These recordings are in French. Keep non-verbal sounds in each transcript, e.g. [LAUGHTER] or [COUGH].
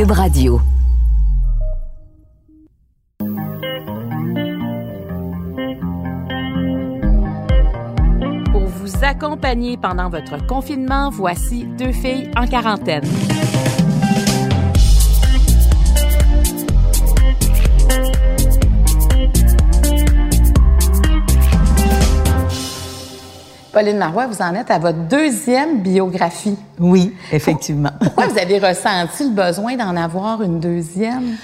Radio. Pour vous accompagner pendant votre confinement, voici deux filles en quarantaine. Pauline Marois, vous en êtes à votre deuxième biographie. Oui, effectivement. Pourquoi vous avez ressenti le besoin d'en avoir une deuxième?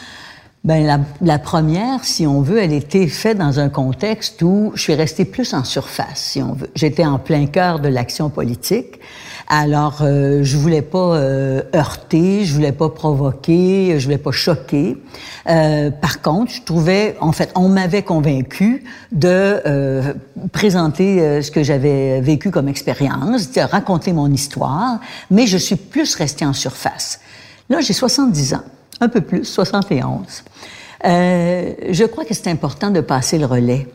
Ben la, la, première, si on veut, elle était faite dans un contexte où je suis restée plus en surface, si on veut. J'étais en plein cœur de l'action politique. Alors, euh, je voulais pas euh, heurter, je voulais pas provoquer, je voulais pas choquer. Euh, par contre, je trouvais, en fait, on m'avait convaincu de euh, présenter euh, ce que j'avais vécu comme expérience, de raconter mon histoire, mais je suis plus restée en surface. Là, j'ai 70 ans, un peu plus, 71. Euh, je crois que c'est important de passer le relais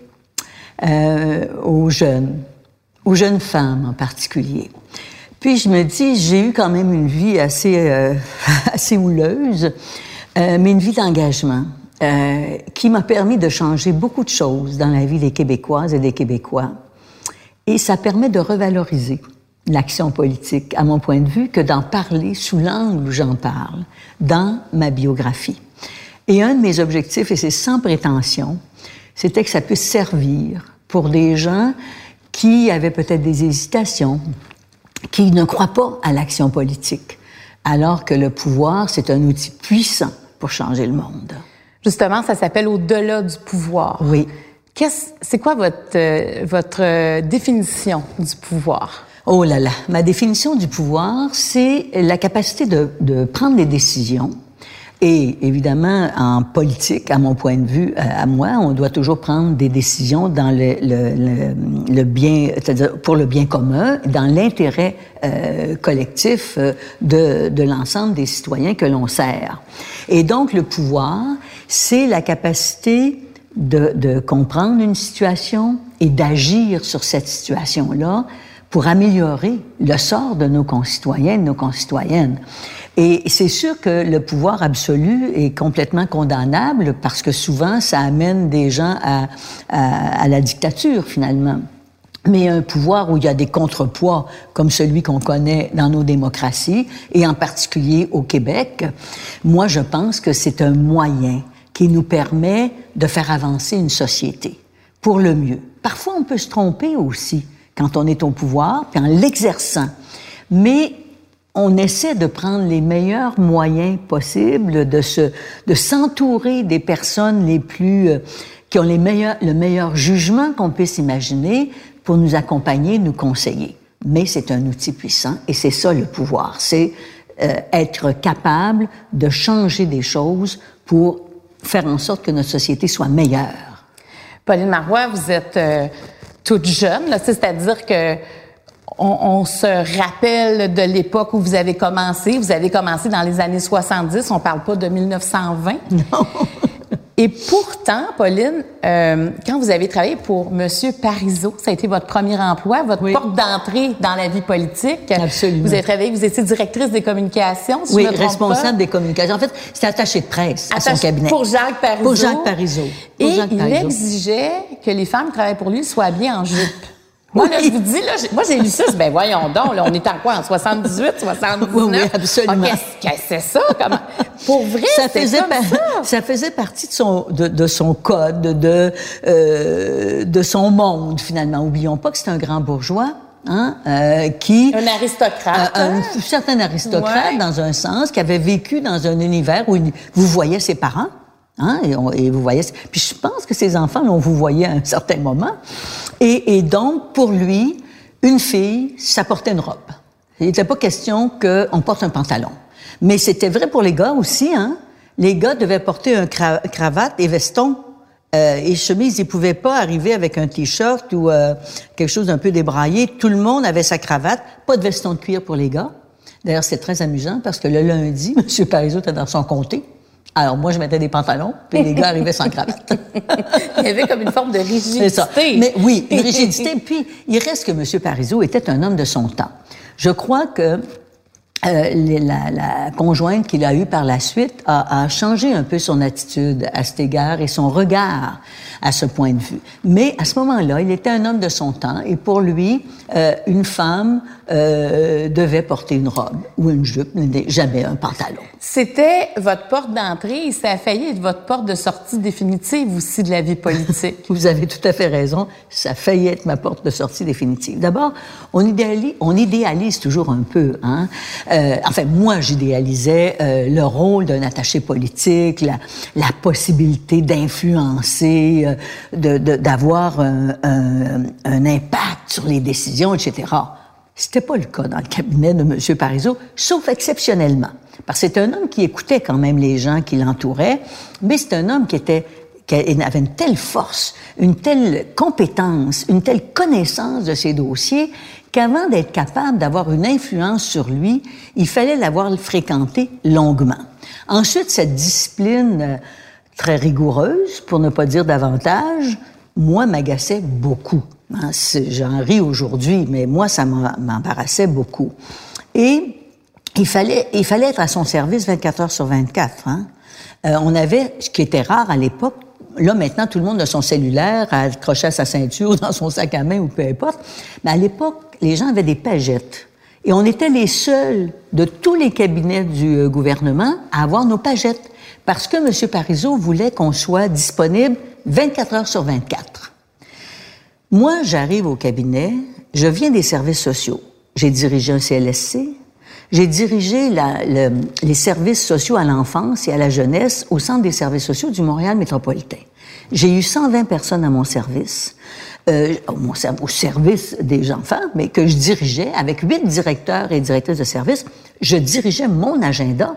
aux jeunes, aux jeunes femmes en particulier. Puis je me dis, j'ai eu quand même une vie assez, euh, [LAUGHS] assez houleuse, euh, mais une vie d'engagement euh, qui m'a permis de changer beaucoup de choses dans la vie des Québécoises et des Québécois. Et ça permet de revaloriser l'action politique, à mon point de vue, que d'en parler sous l'angle où j'en parle, dans ma biographie. Et un de mes objectifs, et c'est sans prétention, c'était que ça puisse servir pour des gens qui avaient peut-être des hésitations, qui ne croient pas à l'action politique, alors que le pouvoir, c'est un outil puissant pour changer le monde. Justement, ça s'appelle au-delà du pouvoir. Oui. C'est quoi votre, euh, votre euh, définition du pouvoir? Oh là là, ma définition du pouvoir, c'est la capacité de, prendre des décisions et évidemment, en politique, à mon point de vue, euh, à moi, on doit toujours prendre des décisions dans le, bien, c'est-à-dire pour le bien commun, dans l'intérêt euh, collectif euh, de, l'ensemble des citoyens que l'on sert. Et donc, le pouvoir, c'est la capacité de comprendre une situation et d'agir sur cette situation-là pour améliorer le sort de nos concitoyens, nos concitoyennes. Et c'est sûr que le pouvoir absolu est complètement condamnable parce que souvent, ça amène des gens à, à, à la dictature, finalement. Mais un pouvoir où il y a des contrepoids comme celui qu'on connaît dans nos démocraties, et en particulier au Québec, moi je pense que c'est un moyen qui nous permet de faire avancer une société pour le mieux. Parfois on peut se tromper aussi quand on est au pouvoir, puis en l'exerçant. Mais on essaie de prendre les meilleurs moyens possibles, de se, de s'entourer des personnes les plus, euh, qui ont les meilleurs, le meilleur jugement qu'on puisse imaginer pour nous accompagner, nous conseiller. Mais c'est un outil puissant et c'est ça le pouvoir. C'est euh, être capable de changer des choses pour faire en sorte que notre société soit meilleure. Pauline Marois, vous êtes euh, toute jeune, c'est-à-dire que on, on, se rappelle de l'époque où vous avez commencé. Vous avez commencé dans les années 70. On parle pas de 1920. Non. [LAUGHS] Et pourtant, Pauline, euh, quand vous avez travaillé pour Monsieur Parizeau, ça a été votre premier emploi, votre Oui. porte d'entrée dans la vie politique. Absolument. Vous avez travaillé, vous étiez directrice des communications, si oui, je me trompe responsable pas. des communications. En fait, c'était attaché de presse à son cabinet. Pour Jacques Parizeau. Pour Jacques Parizeau. Pour Et Jacques il Parizeau. exigeait que les femmes qui travaillaient pour lui soient habillées en jupe. Moi, là, je vous dis, là, j'ai- moi, j'ai lu ça, ben voyons donc, là, on est en quoi, en 78, 79? Oui, oui, absolument. Ah, Qu'est-ce que c'est ça? Comment? Pour vrai, ça faisait comme par- ça. ça faisait partie de son de, de son code de euh, de son monde finalement oublions pas que c'est un grand bourgeois hein, euh, qui Un aristocrate. un, hein? un certain aristocrate Ouais. dans un sens qui avait vécu dans un univers où il- vous voyez ses parents? Hein, et, vous voyez, puis je pense que ses enfants, on vous voyait à un certain moment. Et, et donc, pour lui, une fille, ça portait une robe. Il n'était pas question qu'on porte un pantalon. Mais c'était vrai pour les gars aussi. Hein? Les gars devaient porter un cra- cravate et veston euh, et chemise. Ils pouvaient pas arriver avec un t-shirt ou euh, quelque chose d'un peu débraillé. Tout le monde avait sa cravate. Pas de veston de cuir pour les gars. D'ailleurs, c'est très amusant parce que le lundi, [LAUGHS] M. Parizeau était dans son comté. Alors moi, je mettais des pantalons, puis les gars arrivaient sans cravate. [LAUGHS] Il y avait comme une forme de rigidité. C'est ça. Mais oui, une rigidité. Puis il reste que M. Parizeau était un homme de son temps. Je crois que euh, la, la, conjointe qu'il a eue par la suite a, a, changé un peu son attitude à cet égard et son regard à ce point de vue. Mais à ce moment-là, il était un homme de son temps et pour lui, euh, une femme euh, devait porter une robe ou une jupe, jamais un pantalon. C'était votre porte d'entrée et ça a failli être votre porte de sortie définitive aussi de la vie politique. [LAUGHS] Vous avez tout à fait raison. Ça a failli être ma porte de sortie définitive. D'abord, on idéalise, on idéalise toujours un peu. Hein? Euh, enfin, moi, j'idéalisais euh, le rôle d'un attaché politique, la, possibilité d'influencer, euh, d'avoir un, impact sur les décisions, etc. C'était pas le cas dans le cabinet de M. Parizeau, sauf exceptionnellement. Parce que c'est un homme qui écoutait quand même les gens qui l'entouraient, mais c'est un homme qui avait une telle force, une telle compétence, une telle connaissance de ses dossiers qu'avant d'être capable d'avoir une influence sur lui, il fallait l'avoir fréquenté longuement. Ensuite, cette discipline euh, très rigoureuse, pour ne pas dire davantage, moi, m'agaçait beaucoup. Hein, j'en ris aujourd'hui, mais moi, ça m'embarrassait beaucoup. Et il fallait, il fallait être à son service 24 heures sur 24. Hein. Euh, on avait, ce qui était rare à l'époque, là maintenant tout le monde a son cellulaire accroché à sa ceinture, dans son sac à main ou peu importe. Mais à l'époque, les gens avaient des pagettes. Et on était les seuls de tous les cabinets du euh, gouvernement à avoir nos pagettes. Parce que M. Parizeau voulait qu'on soit disponible 24 heures sur 24. Moi, j'arrive au cabinet, je viens des services sociaux. J'ai dirigé un CLSC, j'ai dirigé la, le, les services sociaux à l'enfance et à la jeunesse au Centre des services sociaux du Montréal métropolitain. J'ai eu 120 personnes à mon service, euh, au, service des enfants, mais que je dirigeais avec huit directeurs et directrices de service. Je dirigeais mon agenda.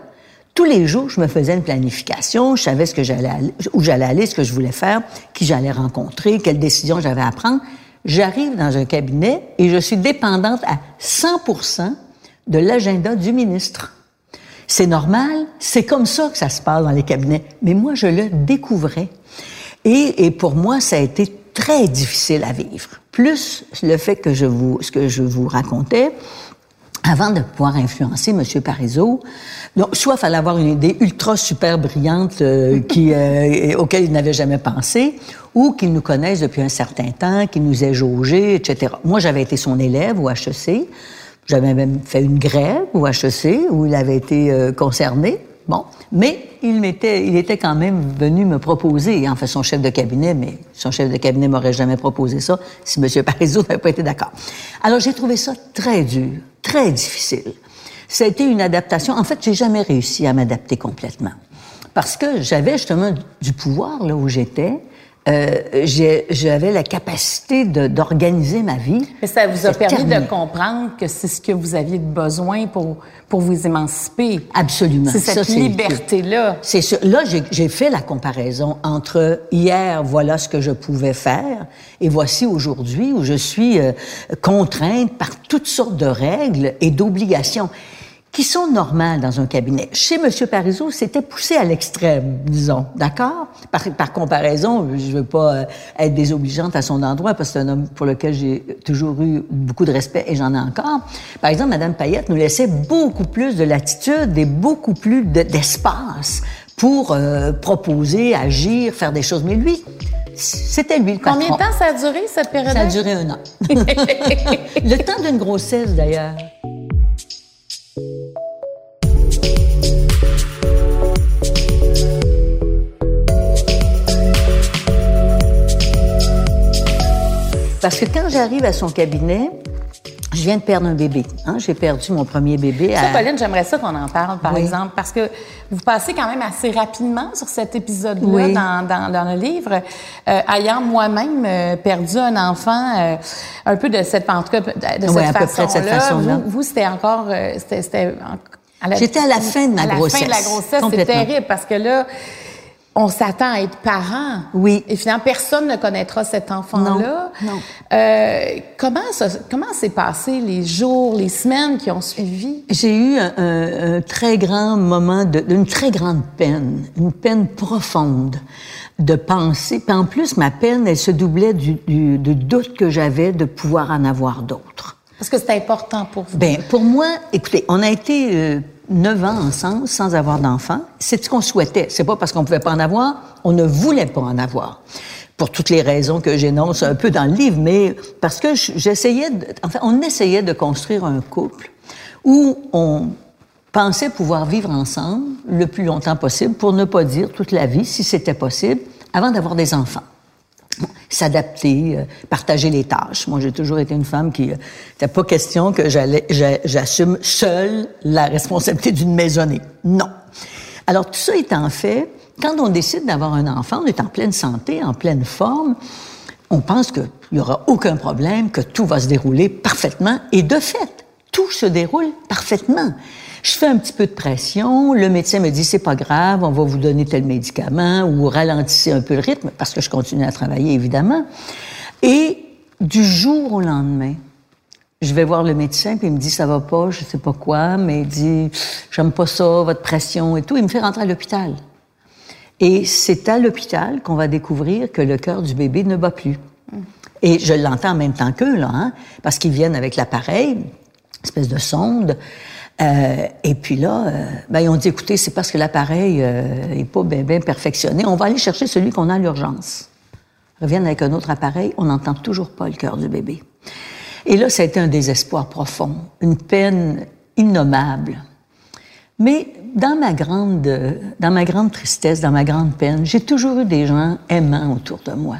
Tous les jours, je me faisais une planification, je savais ce que j'allais où j'allais aller, ce que je voulais faire, qui j'allais rencontrer, quelles décisions j'avais à prendre. J'arrive dans un cabinet et je suis dépendante à 100 de l'agenda du ministre. C'est normal, c'est comme ça que ça se passe dans les cabinets. Mais moi, je le découvrais. Et, et pour moi, ça a été très difficile à vivre. Plus le fait que je vous, ce que je vous racontais, avant de pouvoir influencer M. Parizeau, donc, soit il fallait avoir une idée ultra super brillante euh, [LAUGHS] qui, euh, auquel il n'avait jamais pensé, ou qu'il nous connaisse depuis un certain temps, qu'il nous ait jaugé, etc. Moi, j'avais été son élève au HEC. J'avais même fait une grève au HEC où il avait été euh, concerné. Bon, mais il m'était, il était quand même venu me proposer, en fait son chef de cabinet, mais son chef de cabinet m'aurait jamais proposé ça si M. [LAUGHS] Parizeau n'avait pas été d'accord. Alors j'ai trouvé ça très dur, très difficile. Ça a été une adaptation. En fait, j'ai jamais réussi à m'adapter complètement parce que j'avais justement du pouvoir là où j'étais euh, j'avais la capacité d'organiser ma vie. Mais ça vous a permis de comprendre que c'est ce que vous aviez besoin pour, pour vous émanciper. Absolument. C'est cette liberté-là. C'est Là, j'ai fait la comparaison entre hier, voilà ce que je pouvais faire, et voici aujourd'hui où je suis euh, contrainte par toutes sortes de règles et d'obligations qui sont normales dans un cabinet. Chez M. Parizeau, c'était poussé à l'extrême, disons, d'accord? Par, par, comparaison, je ne veux pas euh, être désobligeante à son endroit, parce que c'est un homme pour lequel j'ai toujours eu beaucoup de respect et j'en ai encore. Par exemple, Mme Payette nous laissait beaucoup plus de latitude et beaucoup plus d'espace pour euh, proposer, agir, faire des choses. Mais lui, c'était lui le patron. Combien de temps ça a duré, cette période Ça a duré un an. [LAUGHS] le temps d'une grossesse, d'ailleurs. Parce que quand j'arrive à son cabinet, je viens de perdre un bébé. Hein? J'ai perdu mon premier bébé. Ça, Pauline, j'aimerais ça qu'on en parle, par exemple, parce que vous passez quand même assez rapidement sur cet épisode-là dans, dans, le livre. Euh, ayant moi-même euh, perdu un enfant, euh, un peu de cette, en tout cas, de cette façon-là. Façon vous, vous c'était encore, c'était, J'étais à la fin de ma grossesse. À la fin de la grossesse, c'est terrible parce que là, on s'attend à être parent. Oui. Et finalement, personne ne connaîtra cet enfant-là. Non. non. Euh, comment ça, comment s'est passé les jours, les semaines qui ont suivi? J'ai eu un, un, très grand moment d'une très grande peine, une peine profonde de penser. Puis en plus, ma peine, elle se doublait du, du, du doute que j'avais de pouvoir en avoir d'autres. Parce que c'est important pour vous. Ben, pour moi, écoutez, on a été euh, neuf ans ensemble sans avoir d'enfants. C'est ce qu'on souhaitait. C'est pas parce qu'on pouvait pas en avoir, on ne voulait pas en avoir. Pour toutes les raisons que j'énonce un peu dans le livre, mais parce que j'essayais, enfin, on essayait de construire un couple où on pensait pouvoir vivre ensemble le plus longtemps possible, pour ne pas dire toute la vie, si c'était possible, avant d'avoir des enfants s'adapter, euh, partager les tâches. Moi, j'ai toujours été une femme qui n'était euh, pas question que j'assume seule la responsabilité d'une maisonnée. Non. Alors, tout ça étant fait, quand on décide d'avoir un enfant, on est en pleine santé, en pleine forme, on pense qu'il n'y aura aucun problème, que tout va se dérouler parfaitement. Et de fait, tout se déroule parfaitement. Je fais un petit peu de pression. Le médecin me dit c'est pas grave, on va vous donner tel médicament ou ralentissez un peu le rythme parce que je continue à travailler évidemment. Et du jour au lendemain, je vais voir le médecin puis il me dit ça va pas, je sais pas quoi, mais il dit j'aime pas ça, votre pression et tout. Il me fait rentrer à l'hôpital. Et c'est à l'hôpital qu'on va découvrir que le cœur du bébé ne bat plus. Et je l'entends en même temps qu'eux, là, hein, parce qu'ils viennent avec l'appareil, espèce de sonde. Euh, et puis là, euh, ben, ils ont dit, écoutez, c'est parce que l'appareil euh, est pas bien bien perfectionné. On va aller chercher celui qu'on a à l'urgence. Reviennent avec un autre appareil, on n'entend toujours pas le cœur du bébé. Et là, ça a été un désespoir profond, une peine innommable. Mais dans ma grande, dans ma grande tristesse, dans ma grande peine, j'ai toujours eu des gens aimants autour de moi.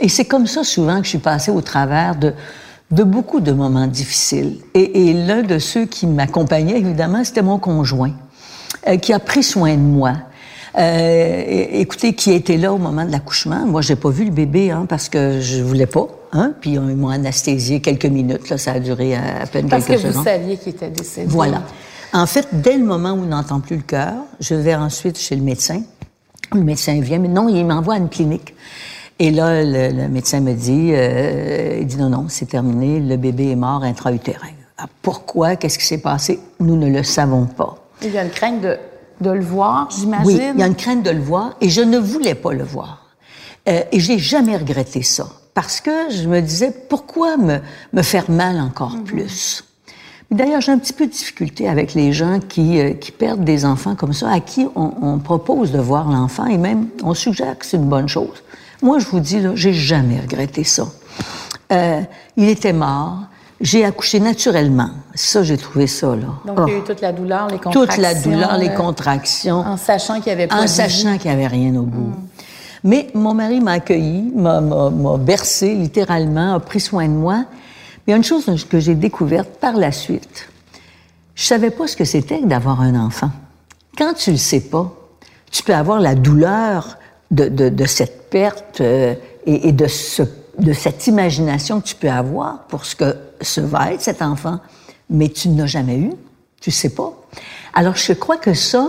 Et c'est comme ça souvent que je suis passée au travers de, de beaucoup de moments difficiles. Et, l'un de ceux qui m'accompagnait, évidemment, c'était mon conjoint, euh, qui a pris soin de moi. Euh, écoutez, qui était là au moment de l'accouchement. Moi, j'ai pas vu le bébé, hein, parce que je voulais pas. Hein, puis ils m'ont anesthésié quelques minutes. Là, ça a duré à, peine quelques secondes. Parce que vous saviez qu'il était décédé. Voilà. En fait, dès le moment où on n'entend plus le cœur, je vais ensuite chez le médecin. Le médecin vient, mais non, il m'envoie à une clinique. Et là, le, médecin me dit, euh, il dit non, non, c'est terminé, le bébé est mort intra-utérin. Ah, pourquoi? Qu'est-ce qui s'est passé? Nous ne le savons pas. Il y a une crainte de, de le voir, j'imagine? Oui, il y a une crainte de le voir et je ne voulais pas le voir. Euh, et j'ai jamais regretté ça parce que je me disais, pourquoi me, me faire mal encore mhm. plus? D'ailleurs, j'ai un petit peu de difficulté avec les gens qui, euh, qui perdent des enfants comme ça, à qui on, on propose de voir l'enfant et même on suggère que c'est une bonne chose. Moi, je vous dis, là, j'ai jamais regretté ça. Euh, il était mort. J'ai accouché naturellement. Ça, j'ai trouvé ça, là. Donc, il y a eu toute la douleur, les contractions. Toute la douleur, les euh, contractions. En sachant qu'il y avait pas En sachant qu'il n'y avait rien au bout. Mm. Mais mon mari m'a accueilli, m'a bercé littéralement, a pris soin de moi. Mais il y a une chose que j'ai découverte par la suite. Je savais pas ce que c'était d'avoir un enfant. Quand tu le sais pas, tu peux avoir la douleur de, cette perte euh, et, de cette imagination que tu peux avoir pour ce que ce va être cet enfant, mais tu n'as jamais eu, tu sais pas. Alors je crois que ça,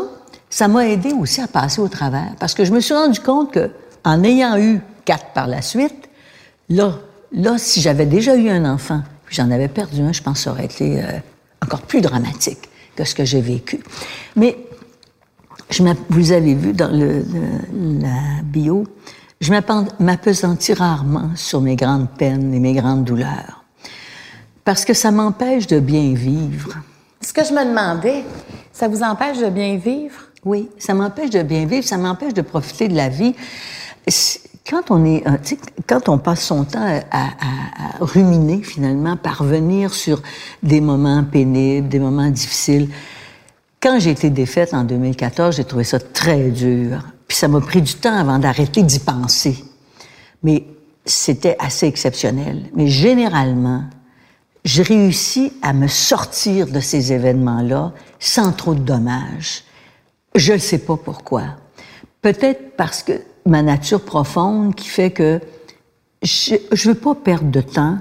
ça m'a aidé aussi à passer au travers, parce que je me suis rendu compte que en ayant eu quatre par la suite, là, là, si j'avais déjà eu un enfant, puis j'en avais perdu un, je pense que ça aurait été euh, encore plus dramatique que ce que j'ai vécu. Mais je vous avez vu dans le, la bio, je m'apesantis rarement sur mes grandes peines et mes grandes douleurs. Parce que ça m'empêche de bien vivre. Ce que je me demandais, ça vous empêche de bien vivre? Oui, ça m'empêche de bien vivre, ça m'empêche de profiter de la vie. Quand on est, euh, quand on passe son temps à, à, à ruminer finalement, parvenir sur des moments pénibles, des moments difficiles, quand j'ai été défaite en 2014, j'ai trouvé ça très dur. Puis ça m'a pris du temps avant d'arrêter d'y penser. Mais c'était assez exceptionnel. Mais généralement, j'ai réussi à me sortir de ces événements-là sans trop de dommages. Je ne sais pas pourquoi. Peut-être parce que ma nature profonde qui fait que je ne veux pas perdre de temps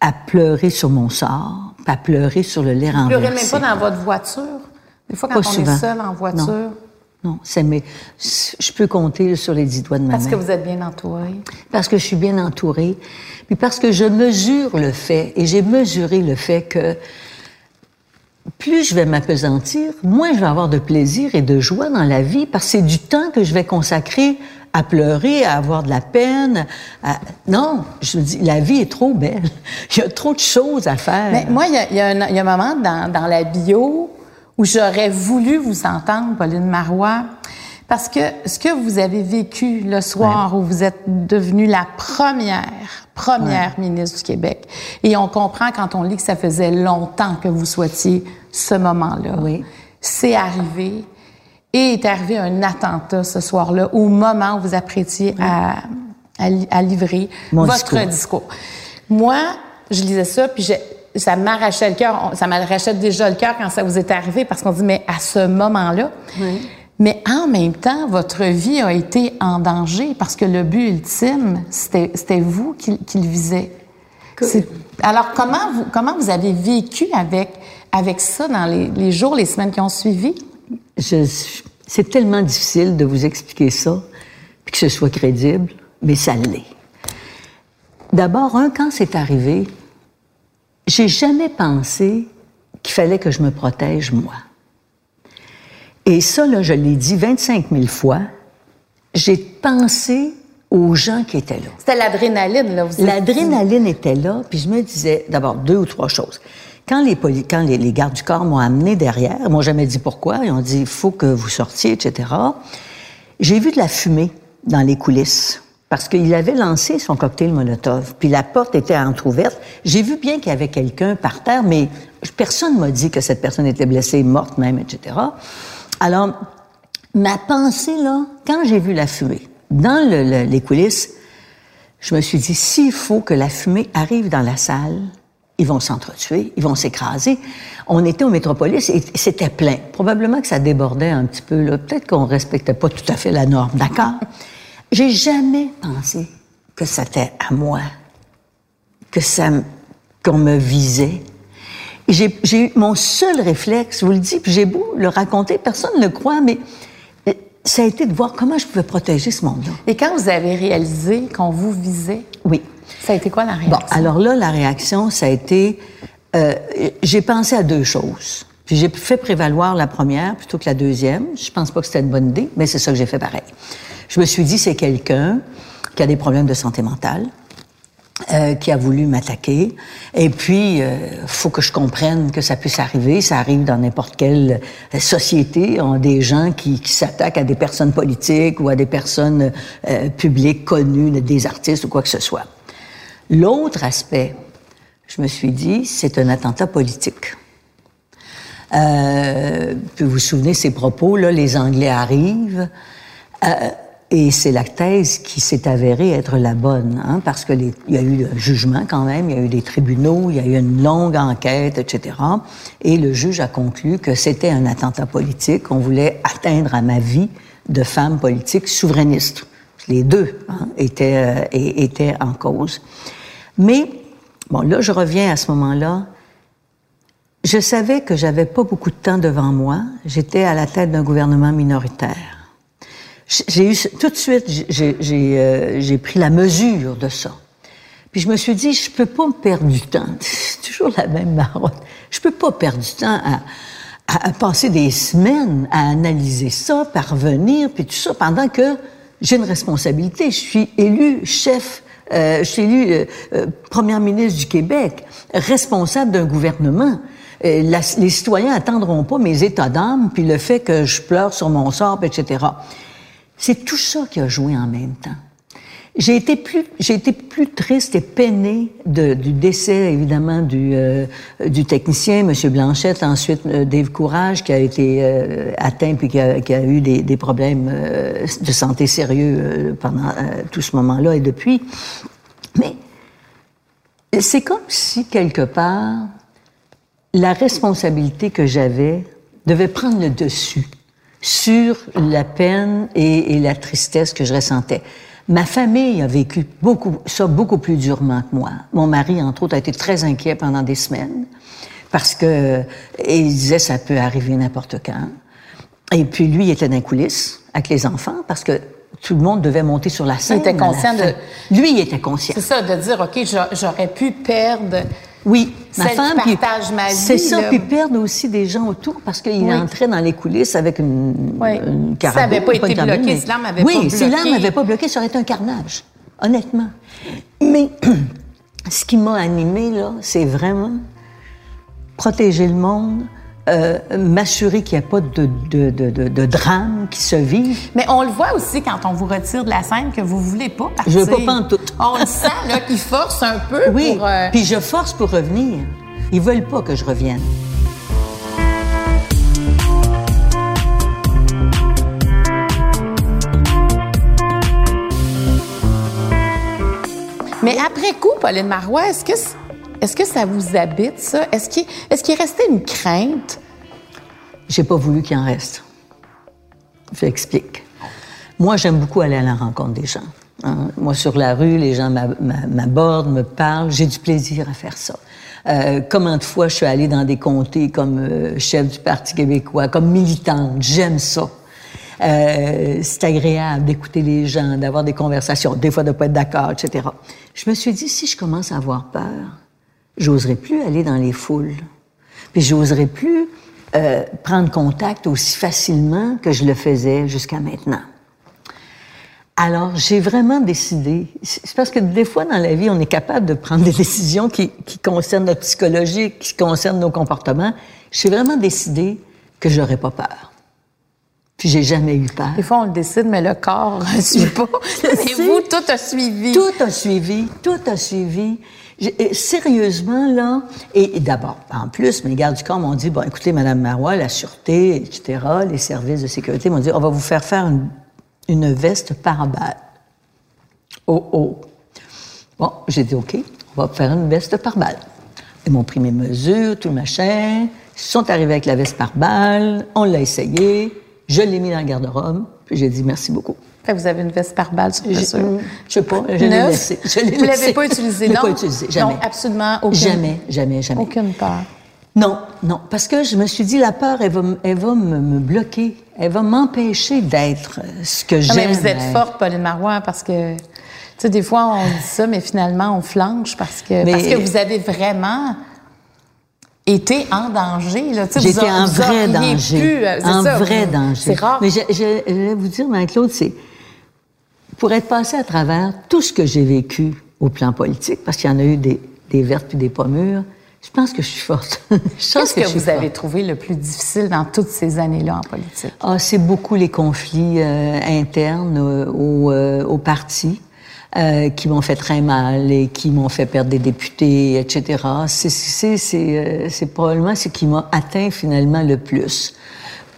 à pleurer sur mon sort, à pleurer sur le lait renversé. Vous pleurez même pas dans votre voiture? Des fois, quand on est seul en voiture? Non, non c'est mais je peux compter sur les dix doigts de ma parce main. Parce que vous êtes bien entouré? Parce que je suis bien entourée. Puis parce que je mesure le fait, et j'ai mesuré le fait que plus je vais m'apesantir, moins je vais avoir de plaisir et de joie dans la vie parce que c'est du temps que je vais consacrer à pleurer, à avoir de la peine. Non, je me dis, la vie est trop belle. [LAUGHS] Il y a trop de choses à faire. Mais moi, il y a, il y a, un, il y a un, moment dans, dans la bio où j'aurais voulu vous entendre, Pauline Marois, parce que ce que vous avez vécu le soir où vous êtes devenue la première, première ministre du Québec, et on comprend quand on lit que ça faisait longtemps que vous souhaitiez ce moment-là. Oui. C'est arrivé. Et est arrivé un attentat ce soir-là, au moment où vous apprêtiez à, à, à, livrer Mon votre discours. discours. Moi, je lisais ça, puis je, ça m'arrachait le cœur. Ça m'arrachait déjà le cœur quand ça vous est arrivé, parce qu'on dit, mais à ce moment-là. Oui. Mais en même temps, votre vie a été en danger, parce que le but ultime, c'était vous qui, qui, le visait. Alors, comment vous, comment vous avez vécu avec, avec ça dans les, les jours, les semaines qui ont suivi? C'est tellement difficile de vous expliquer ça, puis que ce soit crédible, mais ça l'est. D'abord, un, quand c'est arrivé, j'ai jamais pensé qu'il fallait que je me protège moi. Et ça, là, je l'ai dit 25 000 fois. J'ai pensé aux gens qui étaient là. C'était l'adrénaline, là. L'adrénaline était là, puis je me disais, d'abord, deux ou trois choses. Quand les, les, gardes du corps m'ont amené derrière, ils m'ont jamais dit pourquoi, ils ont dit, il faut que vous sortiez, etc. J'ai vu de la fumée dans les coulisses parce qu'il avait lancé son cocktail Molotov, puis la porte était entr'ouverte. J'ai vu bien qu'il y avait quelqu'un par terre, mais personne m'a dit que cette personne était blessée, morte même, etc. Alors, ma pensée, là, quand j'ai vu la fumée dans le, le, les coulisses, je me suis dit, s'il faut que la fumée arrive dans la salle, ils vont s'entretuer, ils vont s'écraser. On était au Métropolis et c'était plein. Probablement que ça débordait un petit peu, là. Peut-être qu'on respectait pas tout à fait la norme, d'accord? J'ai jamais pensé que c'était à moi, que ça, qu'on me visait. J'ai, j'ai eu mon seul réflexe, je vous le dis, puis j'ai beau le raconter, personne ne le croit, mais euh, ça a été de voir comment je pouvais protéger ce monde-là. Et quand vous avez réalisé qu'on vous visait, oui. Ça a été quoi la réaction? Bon, alors là, la réaction, ça a été, euh, j'ai pensé à deux choses. Puis j'ai fait prévaloir la première plutôt que la deuxième. Je pense pas que c'était une bonne idée, mais c'est ça que j'ai fait pareil. Je me suis dit, c'est quelqu'un qui a des problèmes de santé mentale, euh, qui a voulu m'attaquer. Et puis, euh, faut que je comprenne que ça puisse arriver. Ça arrive dans n'importe quelle société. On a des gens qui, qui s'attaquent à des personnes politiques ou à des personnes euh, publiques connues, des artistes ou quoi que ce soit. L'autre aspect, je me suis dit, c'est un attentat politique. Euh, vous vous souvenez ces propos, là, les Anglais arrivent. Euh, et c'est la thèse qui s'est avérée être la bonne, hein, parce que il y a eu un jugement quand même, il y a eu des tribunaux, il y a eu une longue enquête, etc. Et le juge a conclu que c'était un attentat politique, on voulait atteindre à ma vie de femme politique souverainiste. Les deux hein, étaient, euh, étaient en cause. Mais, bon, là, je reviens à ce moment-là. Je savais que j'avais pas beaucoup de temps devant moi. J'étais à la tête d'un gouvernement minoritaire. J'ai eu tout de suite, j'ai euh, pris la mesure de ça. Puis je me suis dit, je peux pas me perdre du temps. [LAUGHS] C'est toujours la même marotte. Je peux pas perdre du temps à, passer des semaines à analyser ça, parvenir, puis tout ça, pendant que j'ai une responsabilité. Je suis élu chef, euh, je suis euh, euh, première ministre du Québec, responsable d'un gouvernement. Euh, les citoyens attendront pas mes états d'âme, puis le fait que je pleure sur mon sort, etc. C'est tout ça qui a joué en même temps. J'ai été plus, j'ai été plus triste et peinée du décès évidemment du, euh, technicien, M. Blanchette, ensuite euh, Dave Courage qui a été euh, atteint puis qui a, eu des, problèmes de santé sérieux pendant tout ce moment-là et depuis. Mais c'est comme si quelque part la responsabilité que j'avais devait prendre le dessus sur la peine et, la tristesse que je ressentais. Ma famille a vécu beaucoup, ça beaucoup plus durement que moi. Mon mari, entre autres, a été très inquiet pendant des semaines parce que il disait ça peut arriver n'importe quand. Et puis lui, il était dans les coulisses avec les enfants parce que tout le monde devait monter sur la scène. Il était conscient de. Lui, il était conscient. C'est ça, de dire ok, j'aurais pu perdre Oui, ma Celle femme. qui partage ma vie. C'est ça, là. puis perdre aussi des gens autour parce qu'il Oui. entrait dans les coulisses avec une, Oui. une Si carabine. ça avait pas été carabine, bloqué, mais- si l'arme avait oui, pas si l'arme bloqué. n'avait pas bloqué, ça aurait été un carnage, honnêtement. Mais [CLEARS THROAT] ce qui m'a animé là, c'est vraiment protéger le monde, euh, m'assurer qu'il n'y a pas de, de, de, de, de drame qui se vive. Mais on le voit aussi quand on vous retire de la scène que vous voulez pas partir. Je veux pas pantoute. On le sent, là, qu'il force un peu Oui, pour... euh, puis je force pour revenir. Ils veulent pas que je revienne. Mais après coup, Pauline Marois, est-ce que, est-ce que ça vous habite, ça? Est-ce qu'il, restait une crainte? J'ai pas voulu qu'il en reste. Je l'explique. Moi, j'aime beaucoup aller à la rencontre des gens. hein. Moi, sur la rue, les gens m'a- m'a- m'abordent, me parlent. J'ai du plaisir à faire ça. Euh, combien de fois je suis allée dans des comtés comme euh, chef du Parti québécois, comme militante. J'aime ça. Euh, c'est agréable d'écouter les gens, d'avoir des conversations, des fois de pas être d'accord, etc. Je me suis dit, si je commence à avoir peur, j'oserais plus aller dans les foules. Puis j'oserais plus euh, prendre contact aussi facilement que je le faisais jusqu'à maintenant. Alors, j'ai vraiment décidé. C'est parce que des fois dans la vie, on est capable de prendre des décisions qui, qui concernent notre psychologie, qui concernent nos comportements. J'ai vraiment décidé que j'aurais pas peur. Puis j'ai jamais eu peur. Des fois, on le décide, mais le corps ne [LAUGHS] suit pas. [LAUGHS] Mais vous, tout a suivi. Tout a suivi, tout a suivi. Sérieusement, là, et, d'abord, en plus, mes gardes du corps m'ont dit, bon, écoutez, Madame Marois, la sûreté, etc., les services de sécurité m'ont dit, on va vous faire faire une, une veste par balle. Oh, oh. Bon, j'ai dit, OK, on va faire une veste par balle. Ils m'ont pris mes mesures, tout le machin. Ils sont arrivés avec la veste par balle. On l'a essayé. Je l'ai mis dans le garde-robe. Puis j'ai dit, merci beaucoup. Vous avez une veste par balle sur Je blessure. je sais pas, je l'ai Vous l'avez laissé. pas utilisé, Je l'ai non? pas jamais. Non, absolument aucune. Jamais, jamais, jamais. Aucune peur. Non, non, parce que je me suis dit, la peur, elle va, elle va me, me bloquer. Elle va m'empêcher d'être euh, ce que j'aime. mais vous êtes être. forte, Pauline Marois, parce que, tu sais, des fois, on dit ça, mais finalement, on flanche parce que, Mais- parce que vous avez vraiment été en danger, là. Tu sais, vous J'étais en vous vrai danger. pu, euh, c'est en ça, vrai vous- danger. C'est rare. Mais je, je- je vais vous dire, Marie-Claude, c'est pour être passé à travers tout ce que j'ai vécu au plan politique, parce qu'il y en a eu des, des vertes puis des pas mûres, je pense que je suis forte. [LAUGHS] Qu'est-ce que, je vous forte. avez trouvé le plus difficile dans toutes ces années-là en politique? Ah, c'est beaucoup les conflits euh, internes euh, au, euh, au parti euh, qui m'ont fait très mal et qui m'ont fait perdre des députés, etc. C'est c'est c'est euh, c'est probablement ce qui m'a atteint finalement le plus.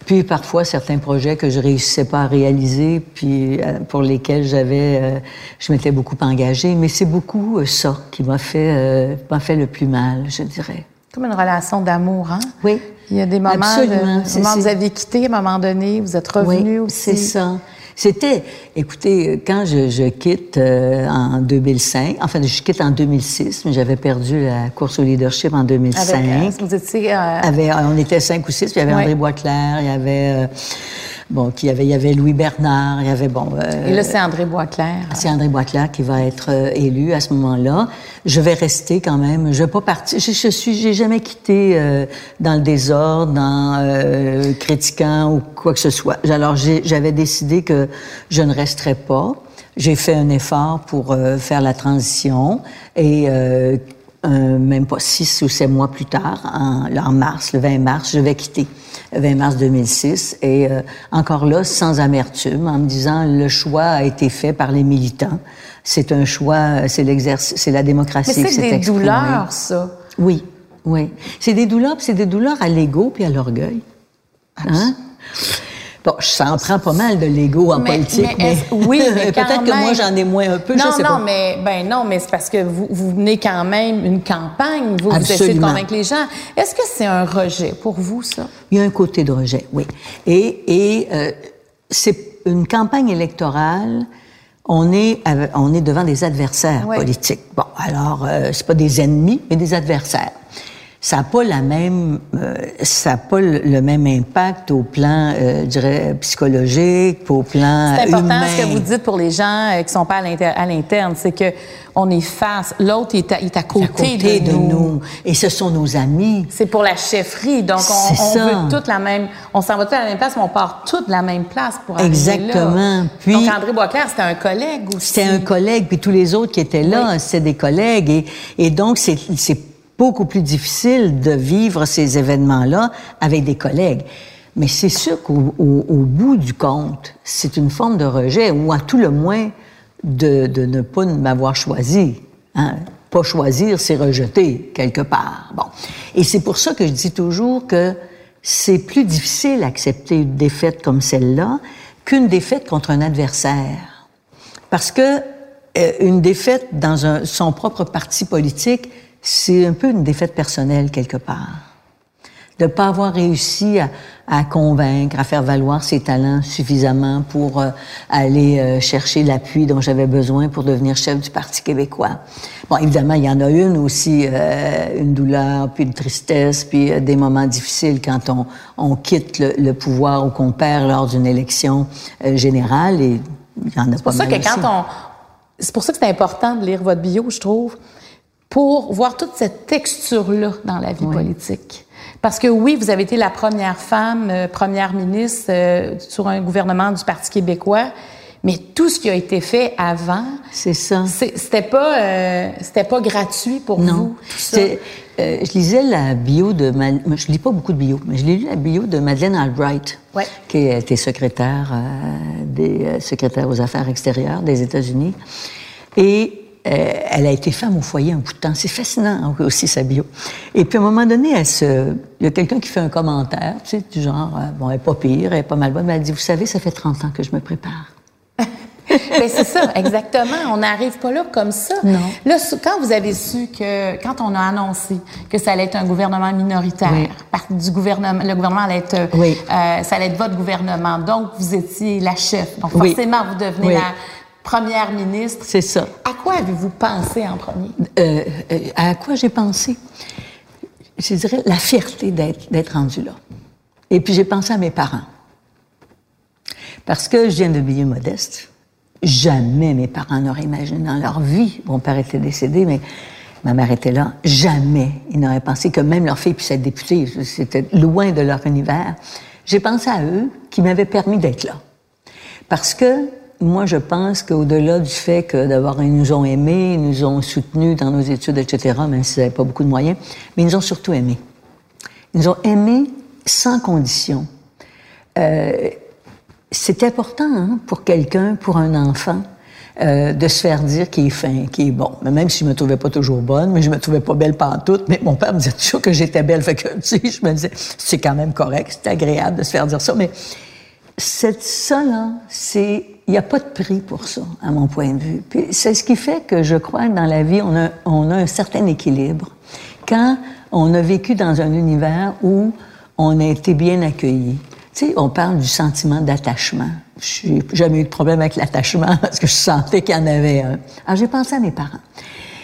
Puis parfois certains projets que je réussissais pas à réaliser, puis euh, pour lesquels j'avais, euh, je m'étais beaucoup engagée. Mais c'est beaucoup euh, ça qui m'a fait m'a fait le plus mal, je dirais. Comme une relation d'amour, hein? Oui. Il y a des moments, Absolument. de, moments où vous avez quitté, à un moment donné, vous êtes revenu oui, aussi. c'est ça. C'était, écoutez, quand je, je quitte euh, en 2005, enfin, je quitte en 2006, mais j'avais perdu la course au leadership en 2005. Avec, euh, vous étiez... euh, on était cinq ou six, puis il y avait. André Boisclair, il y avait, euh, bon, qui avait, il y avait Louis Bernard, il y avait, bon... euh, et là, c'est André Boisclair. c'est André Boisclair qui va être euh, élu à ce moment-là. Je vais rester quand même. Je vais pas partir. Je, je suis, j'ai jamais quitté euh, dans le désordre, dans critiquant ou quoi que ce soit. Alors j'avais décidé que je ne resterais pas. J'ai fait un effort pour faire la transition et euh, même pas six ou sept mois plus tard, en, en mars, le 20 mars, je vais quitter. Le 20 mars 2006 et euh, encore là sans amertume en me disant le choix a été fait par les militants. C'est un choix, c'est l'exercice, c'est la démocratie Mais c'est des exprimée. douleurs, ça. Oui, oui. C'est des douleurs, c'est des douleurs à l'ego puis à l'orgueil. Hein? Bon, ça en prend pas mal de l'ego en Mais- politique, mais oui, [LAUGHS] mais peut-être que moi j'en ai moins un peu, non, je sais non, pas. mais ben non, mais c'est parce que vous, vous venez quand même une campagne, vous, vous essayez de convaincre les gens. Est-ce que c'est un rejet pour vous, ça? Il y a un côté de rejet, oui. Et, et euh, c'est une campagne électorale. On est, on est devant des adversaires Oui. politiques. Bon, alors, euh, c'est pas des ennemis, mais des adversaires. Ça n'a pas la même, euh, ça a pas le, même impact au plan, euh, je dirais, psychologique, au plan C'est important humain. ce que vous dites pour les gens euh, qui sont pas à l'interne, c'est que on est face, l'autre est, est, à côté, à côté de, nous. Et ce sont nos amis. C'est pour la chefferie, donc on, on veut toute la même, on s'en va tous à la même place, mais on part toute la même place pour arriver Exactement. Là. Puis, donc André Boisclair, c'était un collègue aussi. C'était un collègue, puis tous les autres qui étaient là, oui. c'était des collègues, et, et donc c'est beaucoup plus difficile de vivre ces événements-là avec des collègues. Mais c'est sûr qu'au au, au bout du compte, c'est une forme de rejet, ou à tout le moins de, ne pas m'avoir choisi. Hein? Pas choisir, c'est rejeter quelque part. Bon. Et c'est pour ça que je dis toujours que c'est plus difficile d'accepter une défaite comme celle-là qu'une défaite contre un adversaire. Parce que euh, une défaite dans son propre parti politique, c'est un peu une défaite personnelle quelque part. De ne pas avoir réussi à, à, convaincre, à faire valoir ses talents suffisamment pour euh, aller euh, chercher l'appui dont j'avais besoin pour devenir chef du Parti québécois. Bon, évidemment, il y en a une aussi, euh, une douleur, puis une tristesse, puis des moments difficiles quand on, on quitte le, le, pouvoir ou qu'on perd lors d'une élection générale. Et il y en a C'est pour ça que quand on... C'est pour ça que c'est important de lire votre bio, je trouve pour voir toute cette texture-là dans la vie oui. politique. Parce que oui, vous avez été la première femme, euh, première ministre euh, sur un gouvernement du Parti québécois, mais tout ce qui a été fait avant, c'est ça. C'était pas, euh, c'était pas gratuit pour non. vous. Euh, je lisais la bio de, Ma... je lis pas beaucoup de bio, mais je lu la bio de Madeleine Albright, ouais. qui était secrétaire euh, des secrétaires aux affaires extérieures des États-Unis, et elle a été femme au foyer un bout de temps. C'est fascinant aussi, sa bio. Et puis, à un moment donné, elle se... il y a quelqu'un qui fait un commentaire, tu sais, du genre, euh, bon, elle est pas pire, elle est pas mal bonne, mais elle dit, vous savez, ça fait 30 ans que je me prépare. [LAUGHS] ben c'est ça, exactement. On n'arrive pas là comme ça. Non. Là, quand vous avez su que, quand on a annoncé que ça allait être un gouvernement minoritaire, oui. du gouvernement, le gouvernement allait être, oui. euh, ça allait être votre gouvernement. Donc, vous étiez la chef. Donc, forcément, oui. vous devenez la première ministre. C'est ça. À quoi avez-vous pensé en premier? Euh, euh, à quoi j'ai pensé? Je dirais la fierté d'être rendu là. Et puis j'ai pensé à mes parents. Parce que je viens de milieu modeste. Jamais mes parents n'auraient imaginé dans leur vie. Mon père était décédé, mais ma mère était là. Jamais ils n'auraient pensé que même leur fille puisse être députée. C'était loin de leur univers. J'ai pensé à eux qui m'avaient permis d'être là. Parce que moi, je pense qu'au-delà du fait que d'abord, ils nous ont aimés, ils nous ont soutenus dans nos études, etc., même s'ils n'avaient pas beaucoup de moyens, mais ils nous ont surtout aimés. Ils nous ont aimés sans condition. Euh, c'est important hein, pour quelqu'un, pour un enfant, euh, de se faire dire qu'il est fin, qu'il est bon. Mais même si je me trouvais pas toujours bonne, mais je me trouvais pas belle pantoute, mais mon père me disait toujours que j'étais belle. Fait que, tu sais, je me disais, c'est quand même correct, c'est agréable de se faire dire ça, mais cette, ça, là, c'est, il n'y a pas de prix pour ça, à mon point de vue. Puis c'est ce qui fait que je crois que dans la vie, on a, on a un certain équilibre. Quand on a vécu dans un univers où on a été bien accueilli. Tu sais, on parle du sentiment d'attachement. Je n'ai jamais eu de problème avec l'attachement [LAUGHS] parce que je sentais qu'il y en avait un. Alors, j'ai pensé à mes parents.